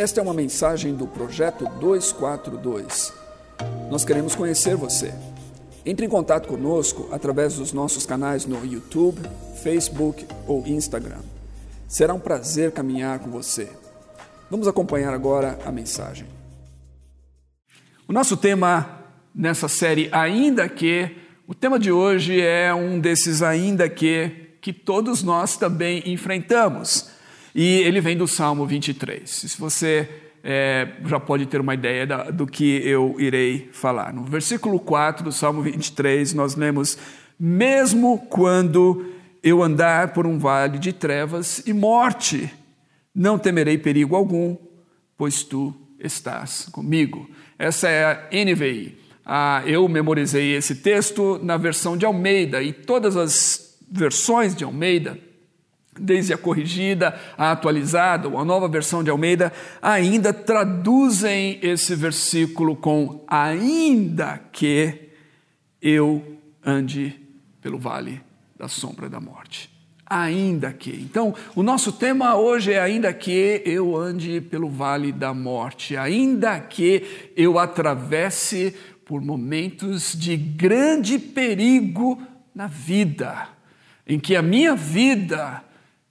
Esta é uma mensagem do projeto 242. Nós queremos conhecer você. Entre em contato conosco através dos nossos canais no YouTube, Facebook ou Instagram. Será um prazer caminhar com você. Vamos acompanhar agora a mensagem. O nosso tema nessa série, ainda que, o tema de hoje é um desses ainda que que todos nós também enfrentamos. E ele vem do Salmo 23. Se você é, já pode ter uma ideia da, do que eu irei falar. No versículo 4 do Salmo 23, nós lemos: Mesmo quando eu andar por um vale de trevas e morte, não temerei perigo algum, pois tu estás comigo. Essa é a NVI. Ah, eu memorizei esse texto na versão de Almeida e todas as versões de Almeida desde a corrigida, a atualizada ou a nova versão de Almeida, ainda traduzem esse versículo com ainda que eu ande pelo vale da sombra da morte. Ainda que. Então, o nosso tema hoje é ainda que eu ande pelo vale da morte, ainda que eu atravesse por momentos de grande perigo na vida, em que a minha vida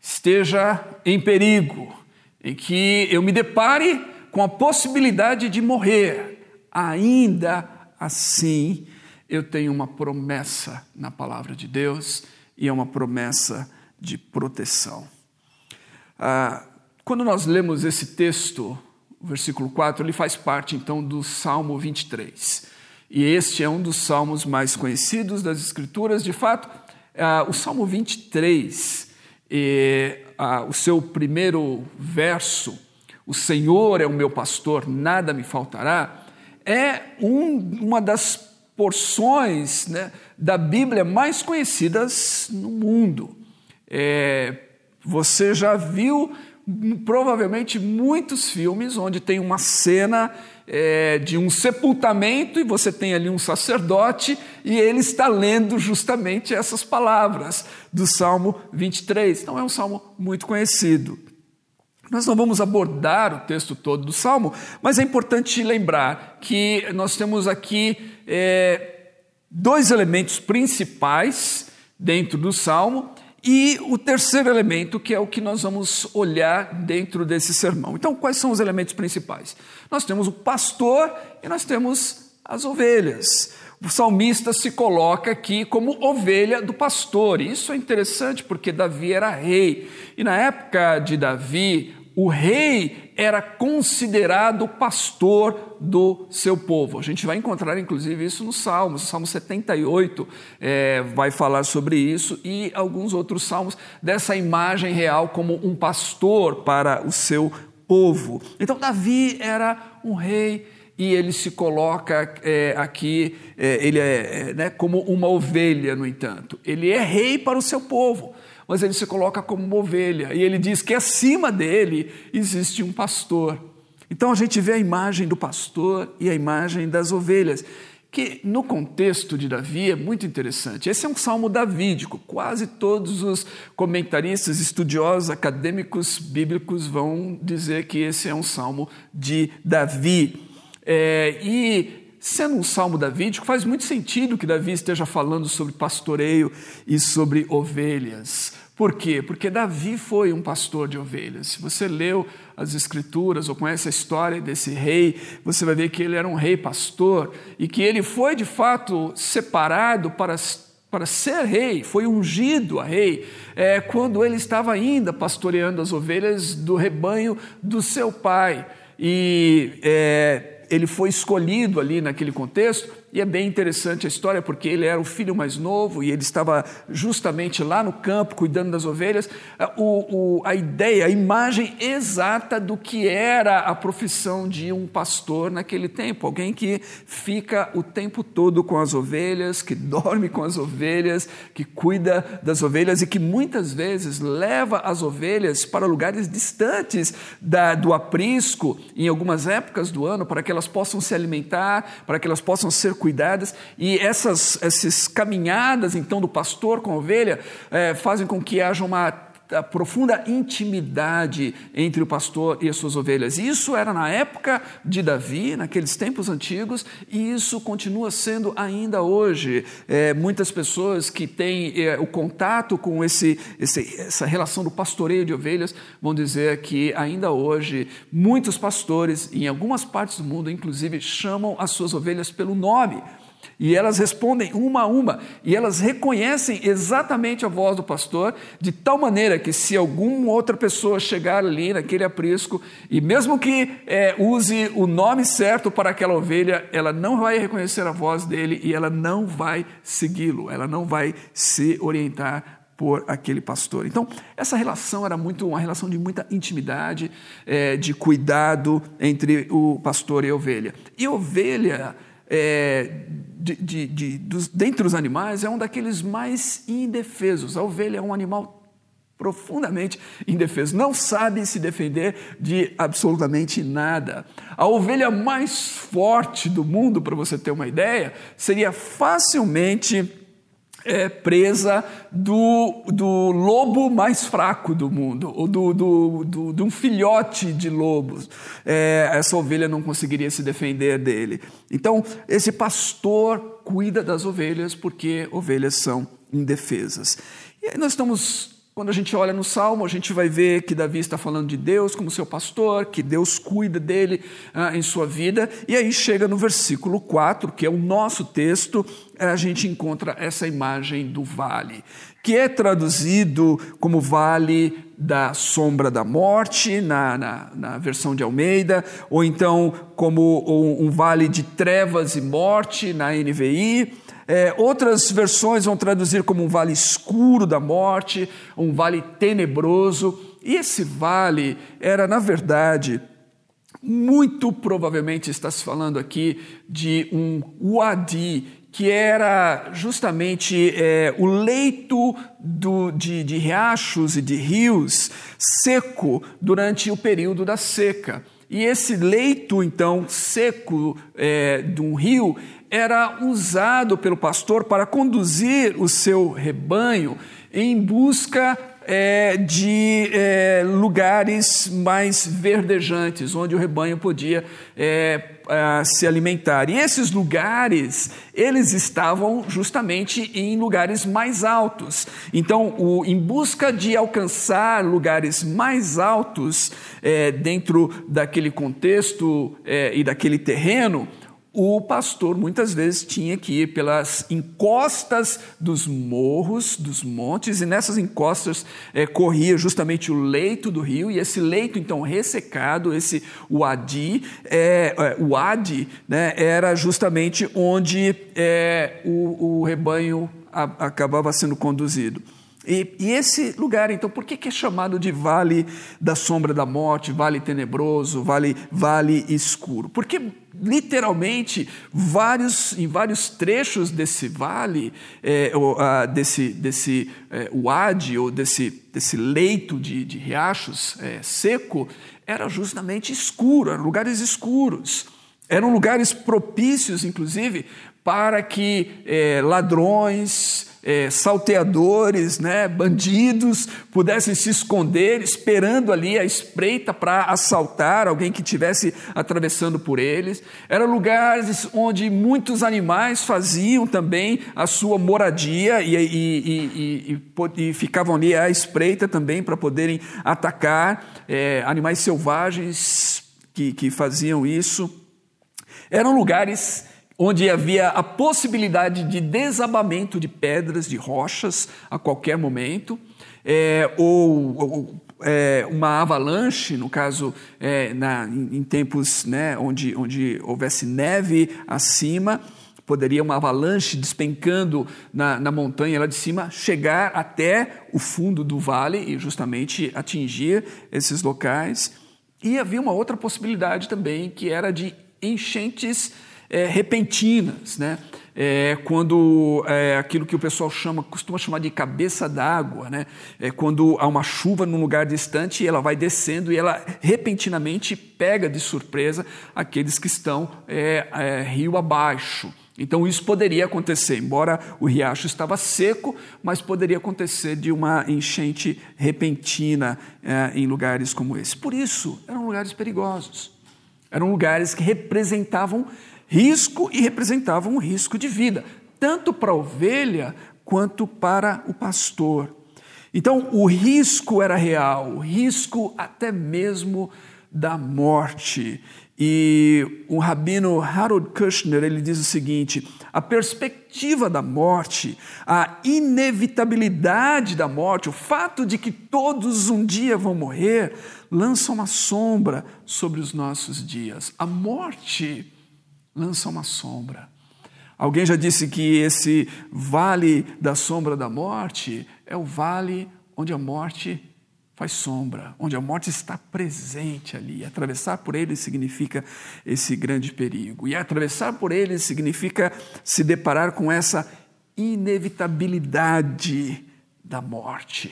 esteja em perigo, em que eu me depare com a possibilidade de morrer, ainda assim eu tenho uma promessa na palavra de Deus e é uma promessa de proteção. Ah, quando nós lemos esse texto, o versículo 4, ele faz parte então do Salmo 23. E este é um dos salmos mais conhecidos das Escrituras. De fato, ah, o Salmo 23 e, ah, o seu primeiro verso, o Senhor é o meu pastor, nada me faltará, é um, uma das porções né, da Bíblia mais conhecidas no mundo. É, você já viu provavelmente muitos filmes onde tem uma cena é, de um sepultamento e você tem ali um sacerdote e ele está lendo justamente essas palavras do Salmo 23. Então é um salmo muito conhecido. Nós não vamos abordar o texto todo do salmo, mas é importante lembrar que nós temos aqui é, dois elementos principais dentro do salmo e o terceiro elemento, que é o que nós vamos olhar dentro desse sermão. Então, quais são os elementos principais? Nós temos o pastor e nós temos as ovelhas. O salmista se coloca aqui como ovelha do pastor. E isso é interessante porque Davi era rei. E na época de Davi, o rei era considerado pastor do seu povo. A gente vai encontrar, inclusive, isso nos Salmos. O Salmo 78 é, vai falar sobre isso e alguns outros salmos dessa imagem real como um pastor para o seu povo. Então, Davi era um rei e ele se coloca é, aqui, é, ele é, é né, como uma ovelha, no entanto. Ele é rei para o seu povo mas ele se coloca como uma ovelha e ele diz que acima dele existe um pastor. Então a gente vê a imagem do pastor e a imagem das ovelhas, que no contexto de Davi é muito interessante. Esse é um salmo davídico. Quase todos os comentaristas, estudiosos, acadêmicos bíblicos vão dizer que esse é um salmo de Davi. É, e sendo um salmo davídico, faz muito sentido que Davi esteja falando sobre pastoreio e sobre ovelhas. Por quê? Porque Davi foi um pastor de ovelhas. Se você leu as escrituras ou conhece a história desse rei, você vai ver que ele era um rei pastor e que ele foi de fato separado para para ser rei, foi ungido a rei, é, quando ele estava ainda pastoreando as ovelhas do rebanho do seu pai. E é, ele foi escolhido ali naquele contexto e é bem interessante a história, porque ele era o filho mais novo e ele estava justamente lá no campo cuidando das ovelhas. Ah, o, o, a ideia, a imagem exata do que era a profissão de um pastor naquele tempo. Alguém que fica o tempo todo com as ovelhas, que dorme com as ovelhas, que cuida das ovelhas e que muitas vezes leva as ovelhas para lugares distantes da, do aprisco, em algumas épocas do ano, para que elas possam se alimentar, para que elas possam ser cuidadas, e essas, essas caminhadas então do pastor com a ovelha é, fazem com que haja uma a profunda intimidade entre o pastor e as suas ovelhas. Isso era na época de Davi, naqueles tempos antigos, e isso continua sendo ainda hoje. É, muitas pessoas que têm é, o contato com esse, esse, essa relação do pastoreio de ovelhas vão dizer que ainda hoje muitos pastores, em algumas partes do mundo, inclusive, chamam as suas ovelhas pelo nome. E elas respondem uma a uma, e elas reconhecem exatamente a voz do pastor, de tal maneira que, se alguma outra pessoa chegar ali naquele aprisco, e mesmo que é, use o nome certo para aquela ovelha, ela não vai reconhecer a voz dele e ela não vai segui-lo, ela não vai se orientar por aquele pastor. Então, essa relação era muito uma relação de muita intimidade, é, de cuidado entre o pastor e a ovelha. E ovelha é, de, de, de, dos, dentre os animais, é um daqueles mais indefesos. A ovelha é um animal profundamente indefeso, não sabe se defender de absolutamente nada. A ovelha mais forte do mundo, para você ter uma ideia, seria facilmente é, presa do, do lobo mais fraco do mundo, ou do, do, do de um filhote de lobos. É, essa ovelha não conseguiria se defender dele. Então, esse pastor cuida das ovelhas porque ovelhas são indefesas. E aí nós estamos quando a gente olha no Salmo, a gente vai ver que Davi está falando de Deus como seu pastor, que Deus cuida dele ah, em sua vida, e aí chega no versículo 4, que é o nosso texto, a gente encontra essa imagem do vale, que é traduzido como vale da sombra da morte, na, na, na versão de Almeida, ou então como um, um vale de trevas e morte, na NVI. É, outras versões vão traduzir como um vale escuro da morte, um vale tenebroso. E esse vale era, na verdade, muito provavelmente está se falando aqui de um wadi, que era justamente é, o leito do, de, de riachos e de rios seco durante o período da seca. E esse leito, então, seco é, de um rio era usado pelo pastor para conduzir o seu rebanho em busca é, de é, lugares mais verdejantes, onde o rebanho podia é, se alimentar. E esses lugares, eles estavam justamente em lugares mais altos. Então, o, em busca de alcançar lugares mais altos é, dentro daquele contexto é, e daquele terreno, o pastor muitas vezes tinha que ir pelas encostas dos morros, dos montes, e nessas encostas é, corria justamente o leito do rio, e esse leito então ressecado, esse uadi, é, é, o adi, né, era justamente onde o, o rebanho a, acabava sendo conduzido. E, e, esse lugar, então, por que, que, é chamado de vale da sombra da morte, vale tenebroso, vale, vale escuro? Porque, literalmente, vários, em vários trechos desse vale, é, ou, ah, desse, desse é, uade, ou desse, desse leito de, de riachos é, seco, era justamente escuro, eram lugares escuros. Eram lugares propícios, inclusive, para que é, ladrões, é, salteadores, né, bandidos pudessem se esconder, esperando ali a espreita para assaltar alguém que estivesse atravessando por eles. Eram lugares onde muitos animais faziam também a sua moradia e, e, e, e ficavam ali à espreita também para poderem atacar é, animais selvagens que, que faziam isso. Eram lugares onde havia a possibilidade de desabamento de pedras, de rochas a qualquer momento, é, ou, ou é, uma avalanche, no caso, é, na, em, em, tempos né, onde, onde houvesse neve acima, poderia uma avalanche despencando na, na montanha lá de cima chegar até o fundo do vale e justamente atingir esses locais. E havia uma outra possibilidade também, que era de enchentes é, repentinas, né? É, quando é, aquilo que o pessoal chama, costuma chamar de cabeça d'água, né? É quando há uma chuva num lugar distante ela vai descendo e ela repentinamente pega de surpresa aqueles que estão é, é, rio abaixo. Então isso poderia acontecer, embora o riacho estava seco, mas poderia acontecer de uma enchente repentina é, em lugares como esse. Por isso, eram lugares perigosos. Eram lugares que representavam risco e representavam um risco de vida, tanto para a ovelha quanto para o pastor. Então, o risco era real, o risco até mesmo da morte. E o rabino Harold Kushner ele diz o seguinte: a perspectiva da morte, a inevitabilidade da morte, o fato de que todos um dia vão morrer, lança uma sombra sobre os nossos dias. A morte lança uma sombra. Alguém já disse que esse vale da sombra da morte é o vale onde a morte faz sombra, onde a morte está presente ali. Atravessar por ele significa esse grande perigo. E atravessar por ele significa se deparar com essa inevitabilidade da morte.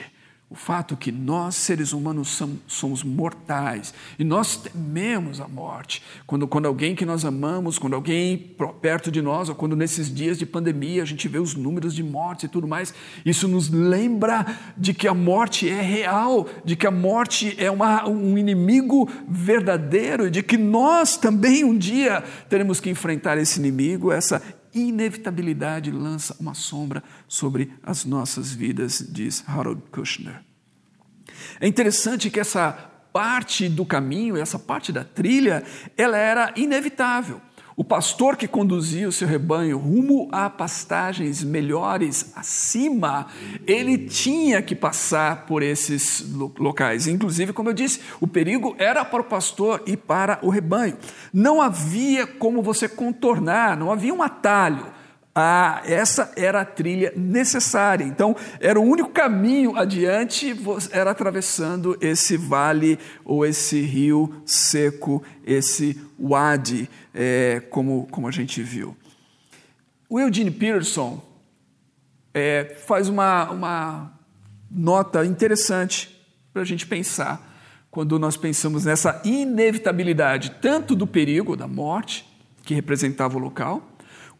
O fato que nós, seres humanos, somos mortais e nós tememos a morte. Quando, quando alguém que nós amamos, quando alguém perto de nós, ou quando nesses dias de pandemia a gente vê os números de mortes e tudo mais, isso nos lembra de que a morte é real, de que a morte é uma, um inimigo verdadeiro, de que nós também um dia teremos que enfrentar esse inimigo, essa inevitabilidade lança uma sombra sobre as nossas vidas, diz Harold Kushner. É interessante que essa parte do caminho, essa parte da trilha, ela era inevitável. O pastor que conduzia o seu rebanho rumo a pastagens melhores acima, ele tinha que passar por esses locais. Inclusive, como eu disse, o perigo era para o pastor e para o rebanho. Não havia como você contornar, não havia um atalho. Ah, essa era a trilha necessária. Então, era o único caminho adiante, era atravessando esse vale ou esse rio seco, esse wadi, é, como, como a gente viu. O Eugene Peterson é, faz uma, uma nota interessante para a gente pensar quando nós pensamos nessa inevitabilidade, tanto do perigo da morte, que representava o local,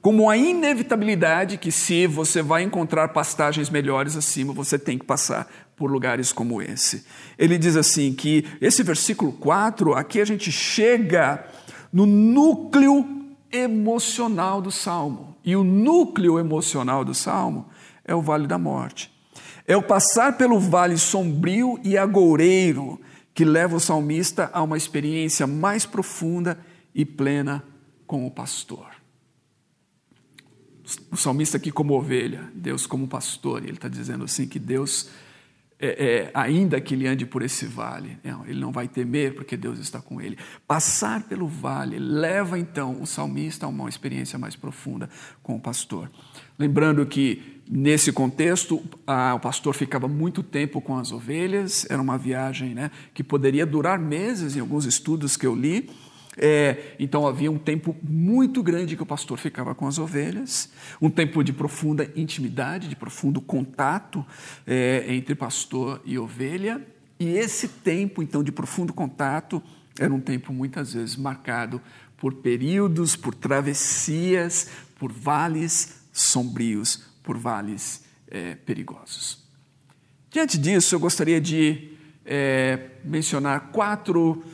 como a inevitabilidade que, se você vai encontrar pastagens melhores acima, você tem que passar por lugares como esse. Ele diz assim que esse versículo 4, aqui a gente chega no núcleo emocional do salmo. E o núcleo emocional do salmo é o vale da morte. É o passar pelo vale sombrio e agoureiro que leva o salmista a uma experiência mais profunda e plena com o pastor o salmista aqui como ovelha, Deus como pastor, ele está dizendo assim que Deus, é, é, ainda que ele ande por esse vale, não, ele não vai temer porque Deus está com ele. Passar pelo vale leva então o salmista a uma experiência mais profunda com o pastor. Lembrando que nesse contexto a, o pastor ficava muito tempo com as ovelhas, era uma viagem né, que poderia durar meses em alguns estudos que eu li. É, então havia um tempo muito grande que o pastor ficava com as ovelhas, um tempo de profunda intimidade, de profundo contato é, entre pastor e ovelha. E esse tempo, então, de profundo contato era um tempo muitas vezes marcado por períodos, por travessias, por vales sombrios, por vales é, perigosos. Diante disso, eu gostaria de é, mencionar quatro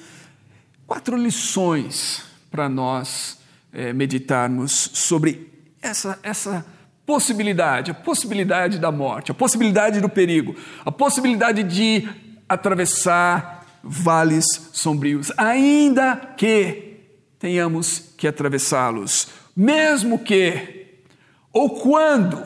quatro lições para nós é, meditarmos sobre essa, essa possibilidade, a possibilidade da morte, a possibilidade do perigo, a possibilidade de atravessar vales sombrios, ainda que tenhamos que atravessá-los, mesmo que ou quando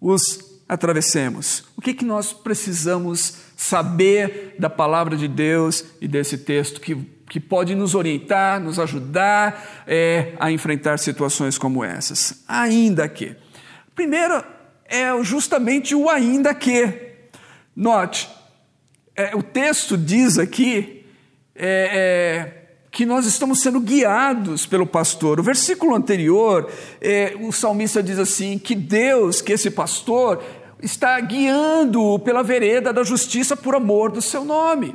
os atravessemos. O que, que nós precisamos saber da palavra de Deus e desse texto que que pode nos orientar, nos ajudar é, a enfrentar situações como essas. Ainda que. Primeiro é justamente o ainda que. Note, é, o texto diz aqui é, é que nós estamos sendo guiados pelo pastor. O versículo anterior, é, o salmista diz assim: que Deus, que esse pastor, está guiando pela vereda da justiça por amor do seu nome.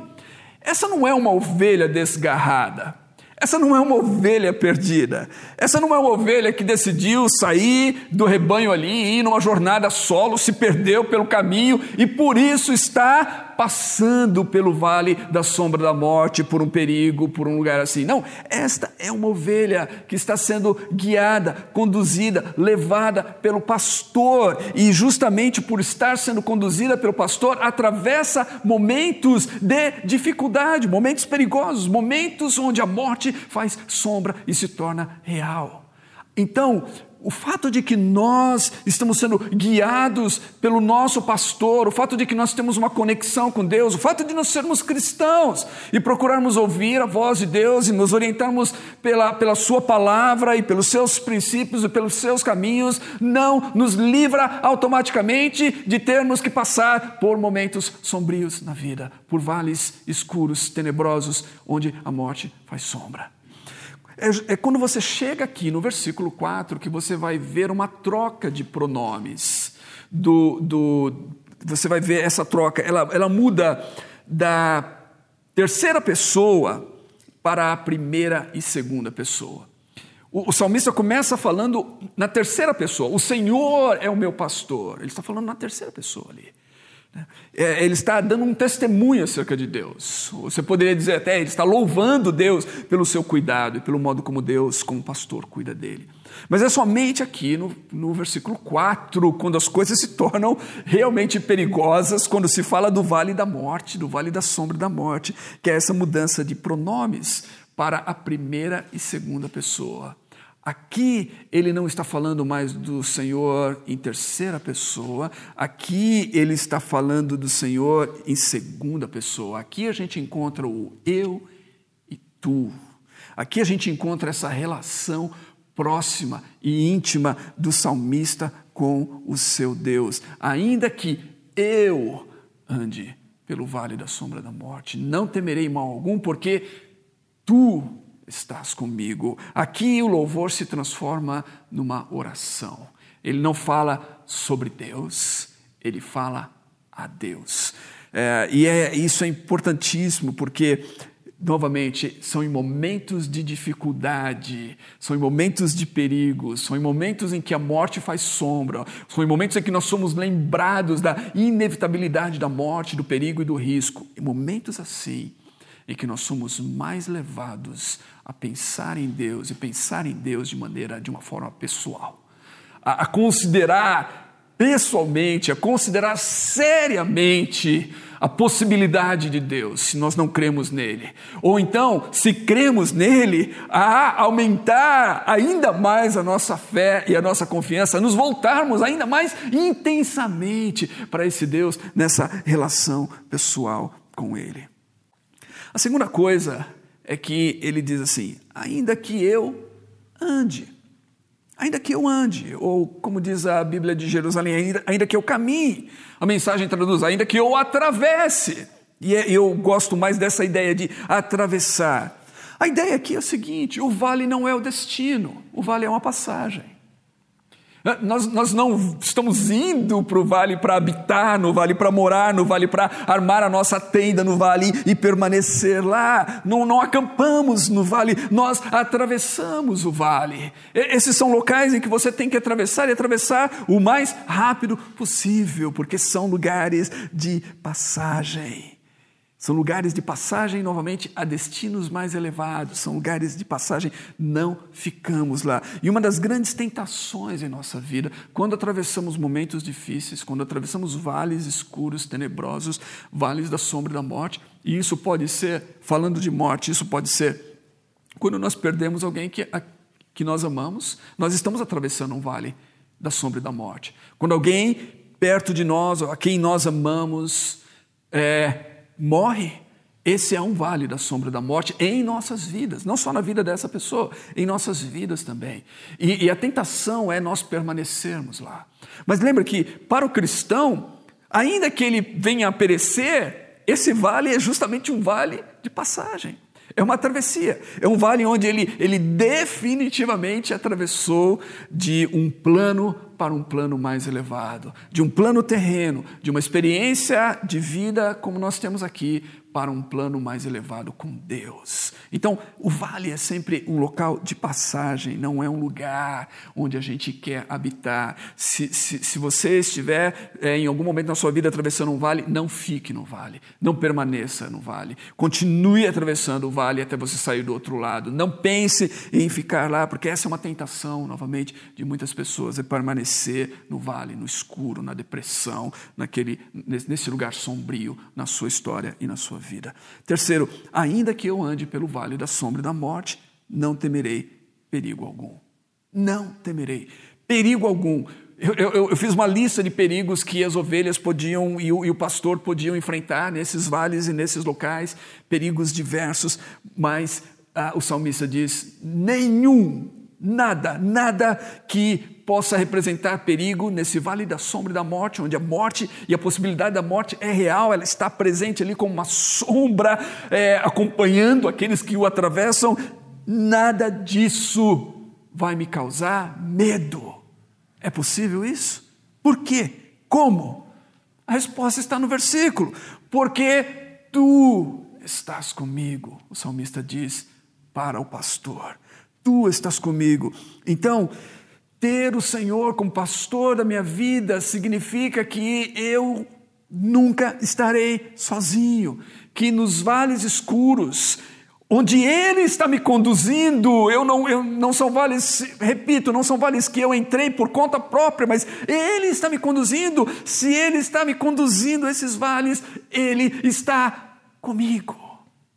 Essa não é uma ovelha desgarrada. Essa não é uma ovelha perdida. Essa não é uma ovelha que decidiu sair do rebanho ali e ir numa jornada solo, se perdeu pelo caminho e por isso está passando pelo vale da sombra da morte, por um perigo, por um lugar assim. Não, esta é uma ovelha que está sendo guiada, conduzida, levada pelo pastor, e justamente por estar sendo conduzida pelo pastor, atravessa momentos de dificuldade, momentos perigosos, momentos onde a morte faz sombra e se torna real. Então, o fato de que nós estamos sendo guiados pelo nosso pastor, o fato de que nós temos uma conexão com Deus, o fato de nós sermos cristãos e procurarmos ouvir a voz de Deus e nos orientarmos pela, pela Sua palavra e pelos seus princípios e pelos seus caminhos, não nos livra automaticamente de termos que passar por momentos sombrios na vida, por vales escuros, tenebrosos, onde a morte faz sombra. É, é, quando você chega aqui no versículo 4 que você vai ver uma troca de pronomes. Do, do, você vai ver essa troca, ela, ela muda da terceira pessoa para a primeira e segunda pessoa. O, o salmista começa falando na terceira pessoa: O Senhor é o meu pastor. Ele está falando na terceira pessoa ali. É, ele está dando um testemunho acerca de Deus. Você poderia dizer até, ele está louvando Deus pelo seu cuidado e pelo modo como Deus, como pastor, cuida dele. Mas é somente aqui no, no versículo 4, quando as coisas se tornam realmente perigosas, quando se fala do vale da morte, do vale da sombra da morte, que é essa mudança de pronomes para a primeira e segunda pessoa. Aqui ele não está falando mais do Senhor em terceira pessoa, aqui ele está falando do Senhor em segunda pessoa. Aqui a gente encontra o eu e tu. Aqui a gente encontra essa relação próxima e íntima do salmista com o seu Deus. Ainda que eu ande pelo vale da sombra da morte, não temerei mal algum, porque tu estás comigo. Aqui o louvor se transforma numa oração. Ele não fala sobre Deus, ele fala a Deus. É, e é, isso é importantíssimo, porque, novamente, são em momentos de dificuldade, são em momentos de perigo, são em momentos em que a morte faz sombra, são em momentos em que nós somos lembrados da inevitabilidade da morte, do perigo e do risco. Em momentos assim, em que nós somos mais levados a pensar em Deus e pensar em Deus de maneira de uma forma pessoal, a, a considerar pessoalmente, a considerar seriamente a possibilidade de Deus, se nós não cremos nele. Ou então, se cremos nele, a aumentar ainda mais a nossa fé e a nossa confiança, nos voltarmos ainda mais intensamente para esse Deus nessa relação pessoal com ele. A segunda coisa é que ele diz assim: ainda que eu ande, ainda que eu ande, ou como diz a Bíblia de Jerusalém, ainda, ainda que eu caminhe, a mensagem traduz, ainda que eu atravesse. E é, eu gosto mais dessa ideia de atravessar. A ideia aqui é a seguinte: o vale não é o destino, o vale é uma passagem. Nós, nós não estamos indo para o vale para habitar no vale, para morar no vale, para armar a nossa tenda no vale e permanecer lá. Não, não acampamos no vale, nós atravessamos o vale. Esses são locais em que você tem que atravessar e atravessar o mais rápido possível, porque são lugares de passagem. São lugares de passagem, novamente, a destinos mais elevados, são lugares de passagem, não ficamos lá. E uma das grandes tentações em nossa vida, quando atravessamos momentos difíceis, quando atravessamos vales escuros, tenebrosos, vales da sombra da morte, e isso pode ser, falando de morte, isso pode ser quando nós perdemos alguém que, a, que nós amamos, nós estamos atravessando um vale da sombra da morte. Quando alguém perto de nós, a quem nós amamos, é, morre, esse é um vale da sombra da morte em nossas vidas, não só na vida dessa pessoa, em nossas vidas também. E, e, a tentação é nós permanecermos lá. Mas lembra que para o cristão, ainda que ele venha a perecer, esse vale é justamente um vale de passagem. É uma travessia, é um vale onde ele, ele definitivamente atravessou de um plano para um plano mais elevado, de um plano terreno, de uma experiência de vida como nós temos aqui, para um plano mais elevado com Deus. Então, o vale é sempre um local de passagem, não é um lugar onde a gente quer habitar. Se, se, se você estiver é, em algum momento na sua vida atravessando um vale, não fique no vale, não permaneça no vale. Continue atravessando o vale até você sair do outro lado. Não pense em ficar lá, porque essa é uma tentação, novamente, de muitas pessoas, é permanecer no vale, no escuro, na depressão, naquele, nesse lugar sombrio na sua história e na sua vida. Terceiro, ainda que eu ande pelo vale da sombra e da morte, não temerei perigo algum. Não temerei perigo algum. Eu, eu, eu, fiz uma lista de perigos que as ovelhas podiam e o, e o, pastor podiam enfrentar nesses vales e nesses locais, perigos diversos, mas ah, o salmista diz: nenhum, nada, nada que possa representar perigo nesse vale da sombra da morte, onde a morte e a possibilidade da morte é real, ela está presente ali como uma sombra é, acompanhando aqueles que o atravessam. Nada disso vai me causar medo. É possível isso? Por quê? Como? A resposta está no versículo. Porque tu estás comigo, o salmista diz para o pastor. Tu estás comigo. Então, ter o Senhor como pastor da minha vida significa que eu nunca estarei sozinho, que nos vales escuros, onde Ele está me conduzindo, eu não, eu não são vales, repito, não são vales que eu entrei por conta própria, mas Ele está me conduzindo. Se Ele está me conduzindo esses vales, Ele está comigo,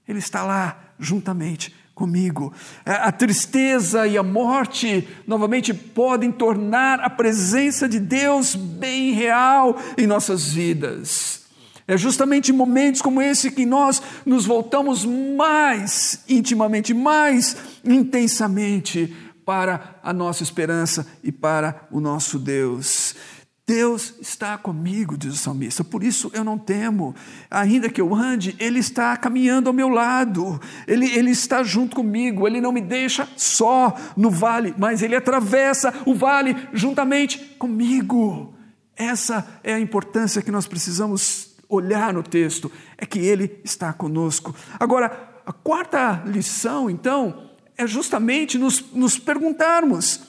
Ele está lá juntamente comigo. É, a tristeza e a morte, novamente, podem tornar a presença de Deus bem real em nossas vidas. É justamente em momentos como esse que nós nos voltamos mais intimamente, mais intensamente para a nossa esperança e para o nosso Deus. Deus está comigo, diz o salmista, por isso eu não temo. Ainda que eu ande, Ele está caminhando ao meu lado, Ele, Ele está junto comigo, Ele não me deixa só no vale, mas Ele atravessa o vale juntamente comigo. Essa é a importância que nós precisamos olhar no texto, é que Ele está conosco. Agora, a quarta lição, então, é justamente nos, nos perguntarmos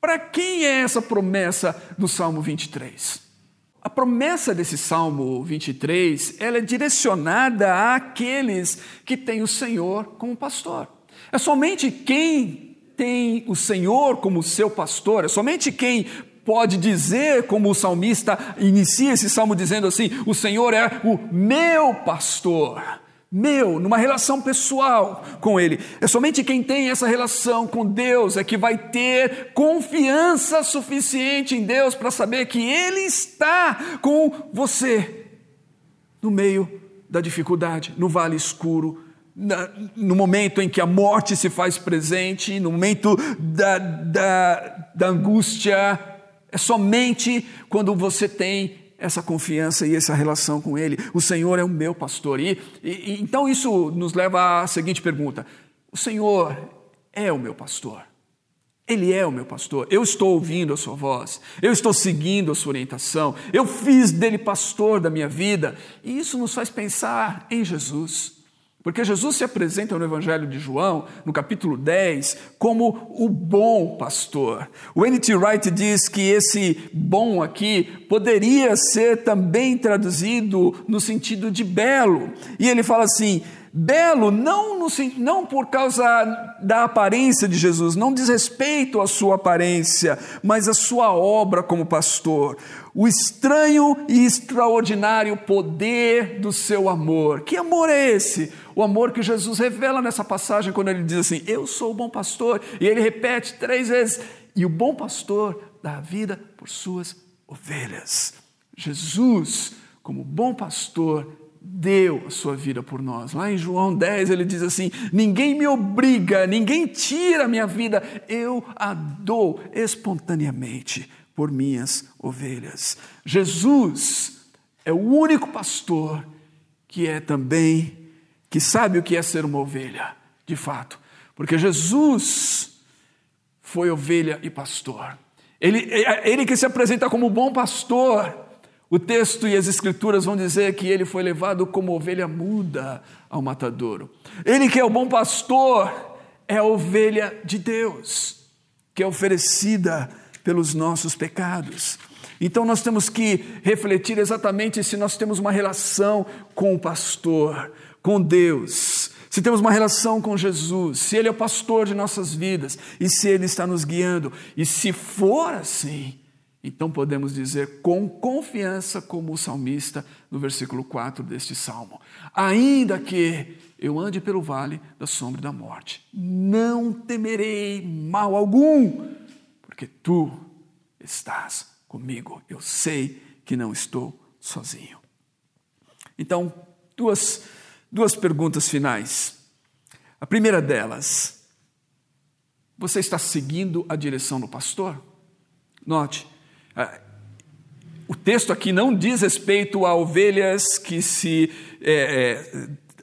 para quem é essa promessa do Salmo 23? A promessa desse Salmo 23, ela é direcionada àqueles que têm o Senhor como pastor. É somente quem tem o Senhor como seu pastor, é somente quem pode dizer, como o salmista inicia esse salmo dizendo assim: O Senhor é o meu pastor meu, numa relação pessoal com Ele. É somente quem tem essa relação com Deus é que vai ter confiança suficiente em Deus para saber que Ele está com você no meio da dificuldade, no vale escuro, no momento em que a morte se faz presente, no momento da, da, da angústia. É somente quando você tem essa confiança e essa relação com Ele. O Senhor é o meu pastor. E, e, então isso nos leva à seguinte pergunta: O Senhor é o meu pastor? Ele é o meu pastor. Eu estou ouvindo a sua voz. Eu estou seguindo a sua orientação. Eu fiz dele pastor da minha vida. E isso nos faz pensar em Jesus. Porque Jesus se apresenta no Evangelho de João, no capítulo 10, como o bom pastor. O N.T. Wright diz que esse bom aqui poderia ser também traduzido no sentido de belo. E ele fala assim: belo não, no, não por causa da aparência de Jesus, não diz respeito à sua aparência, mas à sua obra como pastor. O estranho e extraordinário poder do seu amor. Que amor é esse? O amor que Jesus revela nessa passagem quando ele diz assim: Eu sou o bom pastor. E ele repete três vezes: E o bom pastor dá a vida por suas ovelhas. Jesus, como bom pastor, deu a sua vida por nós. Lá em João 10 ele diz assim: Ninguém me obriga, ninguém tira a minha vida, eu a dou espontaneamente por minhas ovelhas. Jesus é o único pastor que é também, que sabe o que é ser uma ovelha, de fato, porque Jesus foi ovelha e pastor. Ele, ele que se apresenta como bom pastor, O texto e as escrituras vão dizer que ele foi levado como ovelha muda ao matadouro. Ele que é o bom pastor é a ovelha de Deus, que é oferecida pelos nossos pecados. Então nós temos que refletir exatamente se nós temos uma relação com o pastor, com Deus, se temos uma relação com Jesus, se Ele é o pastor de nossas vidas e se Ele está nos guiando. E se for assim, então podemos dizer com confiança, como o salmista no versículo 4 deste salmo: Ainda que eu ande pelo vale da sombra da morte, não temerei mal algum, porque tu estás comigo. Eu sei que não estou sozinho. Então, duas, duas perguntas finais. A primeira delas: você está seguindo a direção do pastor? Note, ah, o texto aqui não diz respeito a ovelhas que se é,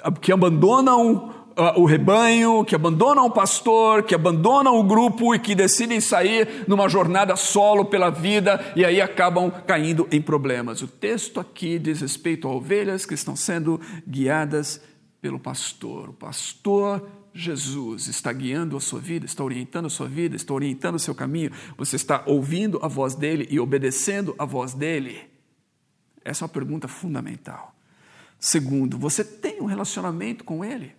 é, que abandonam o rebanho, que abandonam o pastor, que abandonam o grupo e que decidem sair numa jornada solo pela vida e aí acabam caindo em problemas. O texto aqui diz respeito a ovelhas que estão sendo guiadas pelo pastor. O pastor Jesus está guiando a sua vida, está orientando a sua vida, está orientando o seu caminho, você está ouvindo a voz dele e obedecendo a voz dele? Essa é uma pergunta fundamental. Segundo, você tem um relacionamento com ele?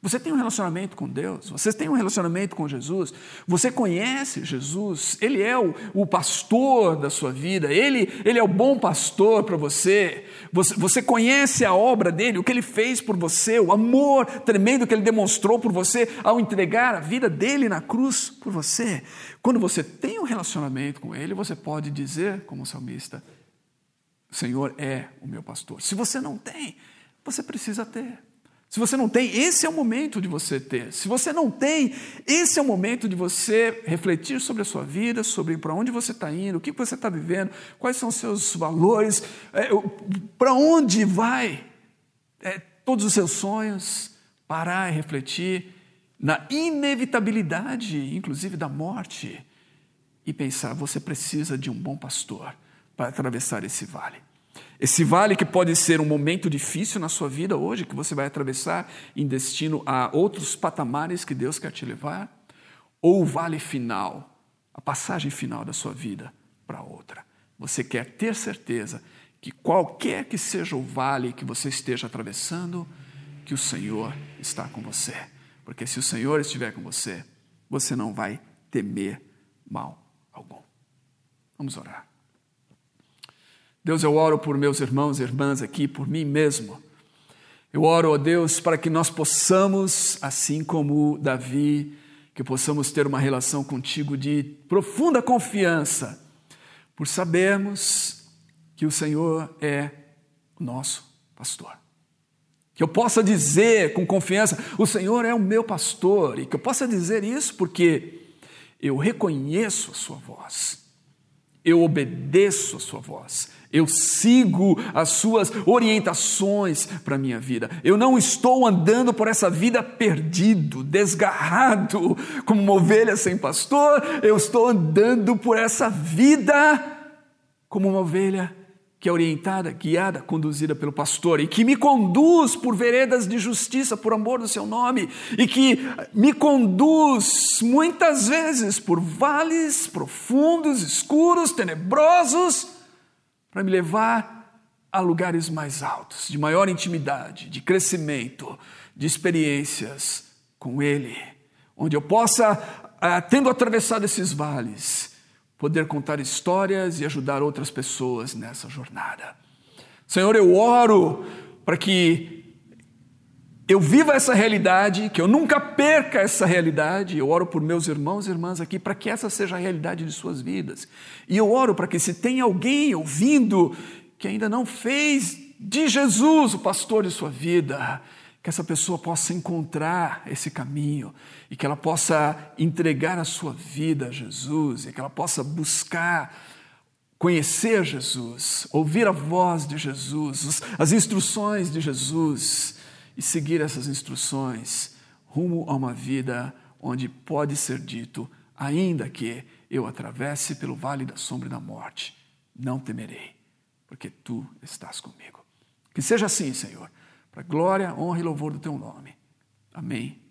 Você tem um relacionamento com Deus, você tem um relacionamento com Jesus, você conhece Jesus, Ele é o, o pastor da sua vida, Ele, Ele é o bom pastor para você. você, você conhece a obra dele, o que Ele fez por você, o amor tremendo que Ele demonstrou por você ao entregar a vida dele na cruz por você. Quando você tem um relacionamento com Ele, você pode dizer, como salmista, o Senhor é o meu pastor. Se você não tem, você precisa ter. Se você não tem, esse é o momento de você ter. Se você não tem, esse é o momento de você refletir sobre a sua vida, sobre para onde você está indo, o que você está vivendo, quais são os seus valores, é, para onde vai é, todos os seus sonhos, parar e refletir na inevitabilidade, inclusive da morte, e pensar: você precisa de um bom pastor para atravessar esse vale. Esse vale que pode ser um momento difícil na sua vida hoje, que você vai atravessar em destino a outros patamares que Deus quer te levar, ou o vale final, a passagem final da sua vida para outra. Você quer ter certeza que qualquer que seja o vale que você esteja atravessando, que o Senhor está com você. Porque se o Senhor estiver com você, você não vai temer mal algum. Vamos orar. Deus, eu oro por meus irmãos e irmãs aqui, por mim mesmo. Eu oro, ó Deus, para que nós possamos, assim como Davi, que possamos ter uma relação contigo de profunda confiança, por sabermos que o Senhor é o nosso pastor. Que eu possa dizer com confiança: o Senhor é o meu pastor, e que eu possa dizer isso porque eu reconheço a Sua voz, eu obedeço a Sua voz, eu sigo as suas orientações para a minha vida. Eu não estou andando por essa vida perdido, desgarrado, como uma ovelha sem pastor. Eu estou andando por essa vida como uma ovelha que é orientada, guiada, conduzida pelo pastor e que me conduz por veredas de justiça por amor do seu nome e que me conduz muitas vezes por vales profundos, escuros, tenebrosos para me levar a lugares mais altos, de maior intimidade, de crescimento, de experiências com Ele, onde eu possa, ah, tendo atravessado esses vales, poder contar histórias e ajudar outras pessoas nessa jornada. Senhor, eu oro para que eu viva essa realidade, que eu nunca perca essa realidade. Eu oro por meus irmãos e irmãs aqui para que essa seja a realidade de suas vidas. E eu oro para que se tem alguém ouvindo que ainda não fez de Jesus o pastor de sua vida, que essa pessoa possa encontrar esse caminho e que ela possa entregar a sua vida a Jesus e que ela possa buscar conhecer Jesus, ouvir a voz de Jesus, as instruções de Jesus e seguir essas instruções rumo a uma vida onde pode ser dito, ainda que eu atravesse pelo vale da sombra da morte, não temerei, porque tu estás comigo. Que seja assim, Senhor, para glória, honra e louvor do teu nome. E amém.